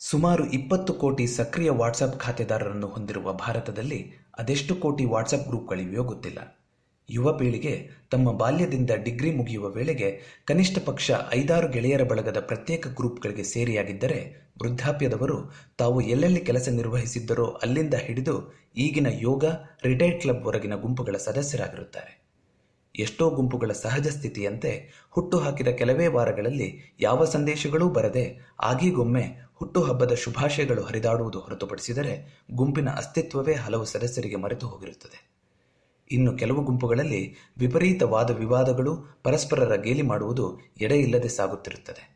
ಸುಮಾರು ಇಪ್ಪತ್ತು ಕೋಟಿ ಸಕ್ರಿಯ ವಾಟ್ಸಪ್ ಖಾತೆದಾರರನ್ನು ಹೊಂದಿರುವ ಭಾರತದಲ್ಲಿ ಅದೆಷ್ಟು ಕೋಟಿ ವಾಟ್ಸಪ್ ಗ್ರೂಪ್ಗಳಿವೆಯೋ ಗೊತ್ತಿಲ್ಲ. ಯುವ ಪೀಳಿಗೆ ತಮ್ಮ ಬಾಲ್ಯದಿಂದ ಡಿಗ್ರಿ ಮುಗಿಯುವ ವೇಳೆಗೆ ಕನಿಷ್ಠ ಪಕ್ಷ ಐದಾರು ಗೆಳೆಯರ ಬಳಗದ ಪ್ರತ್ಯೇಕ ಗ್ರೂಪ್ಗಳಿಗೆ ಸೇರಿಯಾಗಿದ್ದರೆ ವೃದ್ಧಾಪ್ಯದವರು ತಾವು ಎಲ್ಲೆಲ್ಲಿ ಕೆಲಸ ನಿರ್ವಹಿಸಿದ್ದರೋ ಅಲ್ಲಿಂದ ಹಿಡಿದು ಈಗಿನ ಯೋಗ, ರಿಟೈರ್ಡ್ ಕ್ಲಬ್ ವರೆಗಿನ ಗುಂಪುಗಳ ಸದಸ್ಯರಾಗಿರುತ್ತಾರೆ. ಎಷ್ಟೋ ಗುಂಪುಗಳ ಸಹಜ ಸ್ಥಿತಿಯಂತೆ ಹುಟ್ಟುಹಾಕಿದ ಕೆಲವೇ ವಾರಗಳಲ್ಲಿ ಯಾವ ಸಂದೇಶಗಳೂ ಬರದೆ ಆಗೀಗೊಮ್ಮೆ ಹುಟ್ಟುಹಬ್ಬದ ಶುಭಾಶಯಗಳು ಹರಿದಾಡುವುದು ಹೊರತುಪಡಿಸಿದರೆ ಗುಂಪಿನ ಅಸ್ತಿತ್ವವೇ ಹಲವು ಸದಸ್ಯರಿಗೆ ಮರೆತು ಹೋಗಿರುತ್ತದೆ. ಇನ್ನು ಕೆಲವು ಗುಂಪುಗಳಲ್ಲಿ ವಿಪರೀತ ವಾದ ವಿವಾದಗಳು ಪರಸ್ಪರರ ಗೇಲಿ ಮಾಡುವುದು ಎಡೆಯಿಲ್ಲದೆ ಸಾಗುತ್ತಿರುತ್ತದೆ.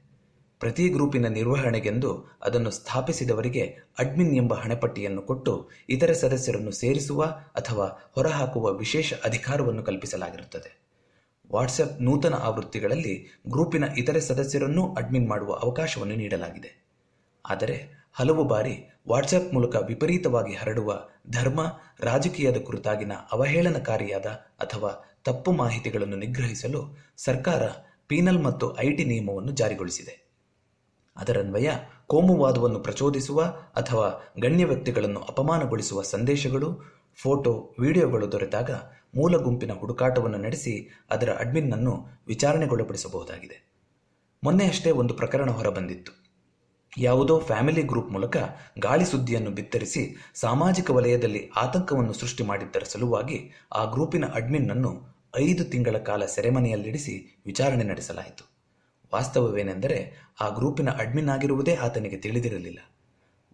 ಪ್ರತಿ ಗ್ರೂಪಿನ ನಿರ್ವಹಣೆಗೆಂದು ಅದನ್ನು ಸ್ಥಾಪಿಸಿದವರಿಗೆ ಅಡ್ಮಿನ್ ಎಂಬ ಹಣೆಪಟ್ಟಿಯನ್ನು ಕೊಟ್ಟು ಇತರ ಸದಸ್ಯರನ್ನು ಸೇರಿಸುವ ಅಥವಾ ಹೊರಹಾಕುವ ವಿಶೇಷ ಅಧಿಕಾರವನ್ನು ಕಲ್ಪಿಸಲಾಗಿರುತ್ತದೆ. ವಾಟ್ಸಪ್ ನೂತನ ಆವೃತ್ತಿಗಳಲ್ಲಿ ಗ್ರೂಪಿನ ಇತರೆ ಸದಸ್ಯರನ್ನೂ ಅಡ್ಮಿನ್ ಮಾಡುವ ಅವಕಾಶವನ್ನು ನೀಡಲಾಗಿದೆ. ಆದರೆ ಹಲವು ಬಾರಿ ವಾಟ್ಸಪ್ ಮೂಲಕ ವಿಪರೀತವಾಗಿ ಹರಡುವ ಧರ್ಮ, ರಾಜಕೀಯದ ಕುರಿತಾಗಿನ ಅವಹೇಳನಕಾರಿಯಾದ ಅಥವಾ ತಪ್ಪು ಮಾಹಿತಿಗಳನ್ನು ನಿಗ್ರಹಿಸಲು ಸರ್ಕಾರ ಪೀನಲ್ ಮತ್ತು ಐಟಿ ನಿಯಮವನ್ನು ಜಾರಿಗೊಳಿಸಿದೆ. ಅದರನ್ವಯ ಕೋಮುವಾದವನ್ನು ಪ್ರಚೋದಿಸುವ ಅಥವಾ ಗಣ್ಯ ವ್ಯಕ್ತಿಗಳನ್ನು ಅಪಮಾನಗೊಳಿಸುವ ಸಂದೇಶಗಳು, ಫೋಟೋ, ವಿಡಿಯೋಗಳು ದೊರೆತಾಗ ಮೂಲ ಗುಂಪಿನ ಹುಡುಕಾಟವನ್ನು ನಡೆಸಿ ಅದರ ಅಡ್ಮಿನ್ನನ್ನು ವಿಚಾರಣೆಗೊಳಪಡಿಸಬಹುದಾಗಿದೆ. ಮೊನ್ನೆಯಷ್ಟೇ ಒಂದು ಪ್ರಕರಣ ಹೊರಬಂದಿತ್ತು. ಯಾವುದೋ ಫ್ಯಾಮಿಲಿ ಗ್ರೂಪ್ ಮೂಲಕ ಗಾಳಿ ಸುದ್ದಿಯನ್ನು ಬಿತ್ತರಿಸಿ ಸಾಮಾಜಿಕ ವಲಯದಲ್ಲಿ ಆತಂಕವನ್ನು ಸೃಷ್ಟಿ ಮಾಡಿದ್ದರ ಸಲುವಾಗಿ ಆ ಗ್ರೂಪಿನ ಅಡ್ಮಿನ್ನನ್ನು ಐದು ತಿಂಗಳ ಕಾಲ ಸೆರೆಮನೆಯಲ್ಲಿಡಿಸಿ ವಿಚಾರಣೆ ನಡೆಸಲಾಯಿತು. ವಾಸ್ತವವೇನೆಂದರೆ ಆ ಗ್ರೂಪಿನ ಅಡ್ಮಿನ್ ಆಗಿರುವುದೇ ಆತನಿಗೆ ತಿಳಿದಿರಲಿಲ್ಲ.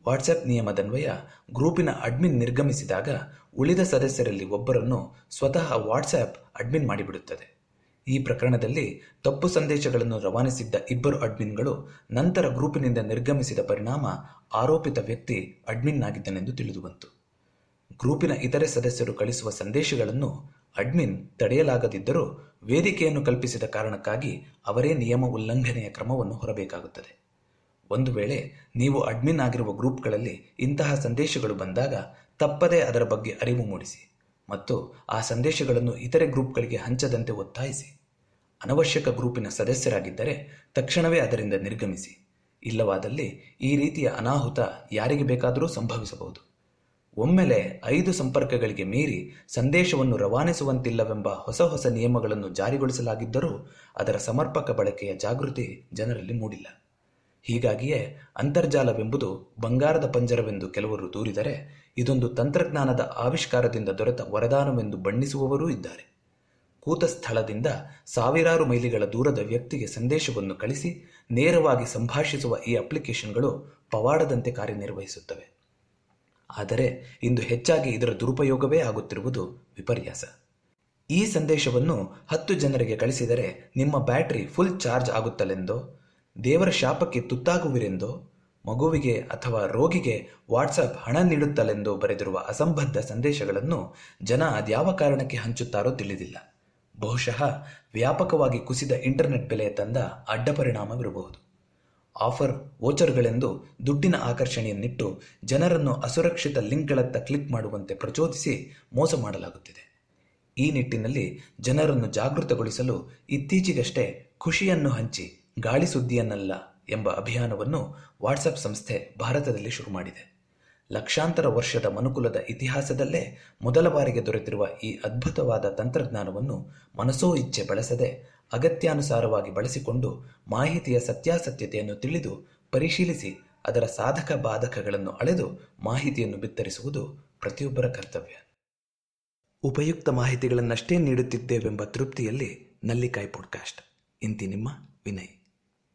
ವಾಟ್ಸಪ್ ನಿಯಮದನ್ವಯ ಗ್ರೂಪಿನ ಅಡ್ಮಿನ್ ನಿರ್ಗಮಿಸಿದಾಗ ಉಳಿದ ಸದಸ್ಯರಲ್ಲಿ ಒಬ್ಬರನ್ನು ಸ್ವತಃ ವಾಟ್ಸ್ಆ್ಯಪ್ ಅಡ್ಮಿನ್ ಮಾಡಿಬಿಡುತ್ತದೆ. ಈ ಪ್ರಕರಣದಲ್ಲಿ ತಪ್ಪು ಸಂದೇಶಗಳನ್ನು ರವಾನಿಸಿದ್ದ ಇಬ್ಬರು ಅಡ್ಮಿನ್ಗಳು ನಂತರ ಗ್ರೂಪಿನಿಂದ ನಿರ್ಗಮಿಸಿದ ಪರಿಣಾಮ ಆರೋಪಿತ ವ್ಯಕ್ತಿ ಅಡ್ಮಿನ್ ಆಗಿದ್ದನೆಂದು ತಿಳಿದುಬಂತು ಗ್ರೂಪಿನ ಇತರೆ ಸದಸ್ಯರು ಕಳಿಸುವ ಸಂದೇಶಗಳನ್ನು ಅಡ್ಮಿನ್ ತಡೆಯಲಾಗದಿದ್ದರೂ ವೇದಿಕೆಯನ್ನು ಕಲ್ಪಿಸಿದ ಕಾರಣಕ್ಕಾಗಿ ಅವರೇ ನಿಯಮ ಉಲ್ಲಂಘನೆಯ ಕ್ರಮವನ್ನು ಹೊರಬೇಕಾಗುತ್ತದೆ. ಒಂದು ವೇಳೆ ನೀವು ಅಡ್ಮಿನ್ ಆಗಿರುವ ಗ್ರೂಪ್ಗಳಲ್ಲಿ ಇಂತಹ ಸಂದೇಶಗಳು ಬಂದಾಗ ತಪ್ಪದೇ ಅದರ ಬಗ್ಗೆ ಅರಿವು ಮೂಡಿಸಿ ಮತ್ತು ಆ ಸಂದೇಶಗಳನ್ನು ಇತರೆ ಗ್ರೂಪ್ಗಳಿಗೆ ಹಂಚದಂತೆ ಒತ್ತಾಯಿಸಿ. ಅನವಶ್ಯಕ ಗ್ರೂಪಿನ ಸದಸ್ಯರಾಗಿದ್ದರೆ ತಕ್ಷಣವೇ ಅದರಿಂದ ನಿರ್ಗಮಿಸಿ. ಇಲ್ಲವಾದಲ್ಲಿ ಈ ರೀತಿಯ ಅನಾಹುತ ಯಾರಿಗೆ ಬೇಕಾದರೂ ಸಂಭವಿಸಬಹುದು. ಒಮ್ಮೆಲೆ ಐದು ಸಂಪರ್ಕಗಳಿಗೆ ಮೀರಿ ಸಂದೇಶವನ್ನು ರವಾನಿಸುವಂತಿಲ್ಲವೆಂಬ ಹೊಸ ಹೊಸ ನಿಯಮಗಳನ್ನು ಜಾರಿಗೊಳಿಸಲಾಗಿದ್ದರೂ ಅದರ ಸಮರ್ಪಕ ಬಳಕೆಯ ಜಾಗೃತಿ ಜನರಲ್ಲಿ ಮೂಡಿಲ್ಲ. ಹೀಗಾಗಿಯೇ ಅಂತರ್ಜಾಲವೆಂಬುದು ಬಂಗಾರದ ಪಂಜರವೆಂದು ಕೆಲವರು ದೂರಿದರೆ ಇದೊಂದು ತಂತ್ರಜ್ಞಾನದ ಆವಿಷ್ಕಾರದಿಂದ ದೊರೆತ ವರದಾನವೆಂದು ಬಣ್ಣಿಸುವವರೂ ಇದ್ದಾರೆ. ಕೂತ ಸ್ಥಳದಿಂದ ಸಾವಿರಾರು ಮೈಲಿಗಳ ದೂರದ ವ್ಯಕ್ತಿಗೆ ಸಂದೇಶವನ್ನು ಕಳಿಸಿ ನೇರವಾಗಿ ಸಂಭಾಷಿಸುವ ಈ ಅಪ್ಲಿಕೇಶನ್ಗಳು ಪವಾಡದಂತೆ ಕಾರ್ಯನಿರ್ವಹಿಸುತ್ತವೆ. ಆದರೆ ಇಂದು ಹೆಚ್ಚಾಗಿ ಇದರ ದುರುಪಯೋಗವೇ ಆಗುತ್ತಿರುವುದು ವಿಪರ್ಯಾಸ. ಈ ಸಂದೇಶವನ್ನು ಹತ್ತು ಜನರಿಗೆ ಕಳಿಸಿದರೆ ನಿಮ್ಮ ಬ್ಯಾಟರಿ ಫುಲ್ ಚಾರ್ಜ್ ಆಗುತ್ತಲೆಂದೋ, ದೇವರ ಶಾಪಕ್ಕೆ ತುತ್ತಾಗುವಿರೆಂದೋ, ಮಗುವಿಗೆ ಅಥವಾ ರೋಗಿಗೆ ವಾಟ್ಸಪ್ ಹಣ ನೀಡುತ್ತಲೆಂದೋ ಬರೆದಿರುವ ಅಸಂಬದ್ಧ ಸಂದೇಶಗಳನ್ನು ಜನ ಅದ್ಯಾವ ಕಾರಣಕ್ಕೆ ಹಂಚುತ್ತಾರೋ ತಿಳಿದಿಲ್ಲ. ಬಹುಶಃ ವ್ಯಾಪಕವಾಗಿ ಕುಸಿದ ಇಂಟರ್ನೆಟ್ ಬೆಲೆ ತಂದ ಅಡ್ಡ ಪರಿಣಾಮವಿರಬಹುದು ಆಫರ್ ವೋಚರ್ಗಳೆಂದು ದುಡ್ಡಿನ ಆಕರ್ಷಣೆಯನ್ನಿಟ್ಟು ಜನರನ್ನು ಅಸುರಕ್ಷಿತ ಲಿಂಕ್ಗಳತ್ತ ಕ್ಲಿಕ್ ಮಾಡುವಂತೆ ಪ್ರಚೋದಿಸಿ ಮೋಸ ಮಾಡಲಾಗುತ್ತಿದೆ. ಈ ನಿಟ್ಟಿನಲ್ಲಿ ಜನರನ್ನು ಜಾಗೃತಗೊಳಿಸಲು ಇತ್ತೀಚೆಗಷ್ಟೇ ಖುಷಿಯನ್ನು ಹಂಚಿ ಗಾಳಿ ಸುದ್ದಿಯನ್ನಲ್ಲ ಎಂಬ ಅಭಿಯಾನವನ್ನು ವಾಟ್ಸಪ್ ಸಂಸ್ಥೆ ಭಾರತದಲ್ಲಿ ಶುರು ಮಾಡಿದೆ. ಲಕ್ಷಾಂತರ ವರ್ಷದ ಮನುಕುಲದ ಇತಿಹಾಸದಲ್ಲೇ ಮೊದಲ ಬಾರಿಗೆ ದೊರೆತಿರುವ ಈ ಅದ್ಭುತವಾದ ತಂತ್ರಜ್ಞಾನವನ್ನು ಮನಸೋ ಇಚ್ಛೆ ಬಳಸದೆ ಅಗತ್ಯಾನುಸಾರವಾಗಿ ಬಳಸಿಕೊಂಡು ಮಾಹಿತಿಯ ಸತ್ಯಾಸತ್ಯತೆಯನ್ನು ತಿಳಿದು ಪರಿಶೀಲಿಸಿ ಅದರ ಸಾಧಕ ಬಾಧಕಗಳನ್ನು ಅಳೆದು ಮಾಹಿತಿಯನ್ನು ಬಿತ್ತರಿಸುವುದು ಪ್ರತಿಯೊಬ್ಬರ ಕರ್ತವ್ಯ. ಉಪಯುಕ್ತ ಮಾಹಿತಿಗಳನ್ನಷ್ಟೇ ನೀಡುತ್ತಿದ್ದೇವೆಂಬ ತೃಪ್ತಿಯಲ್ಲಿ ನಲ್ಲಿಕಾಯಿ ಪಾಡ್ಕಾಸ್ಟ್. ಇಂತಿ ನಿಮ್ಮ ವಿನಯ್.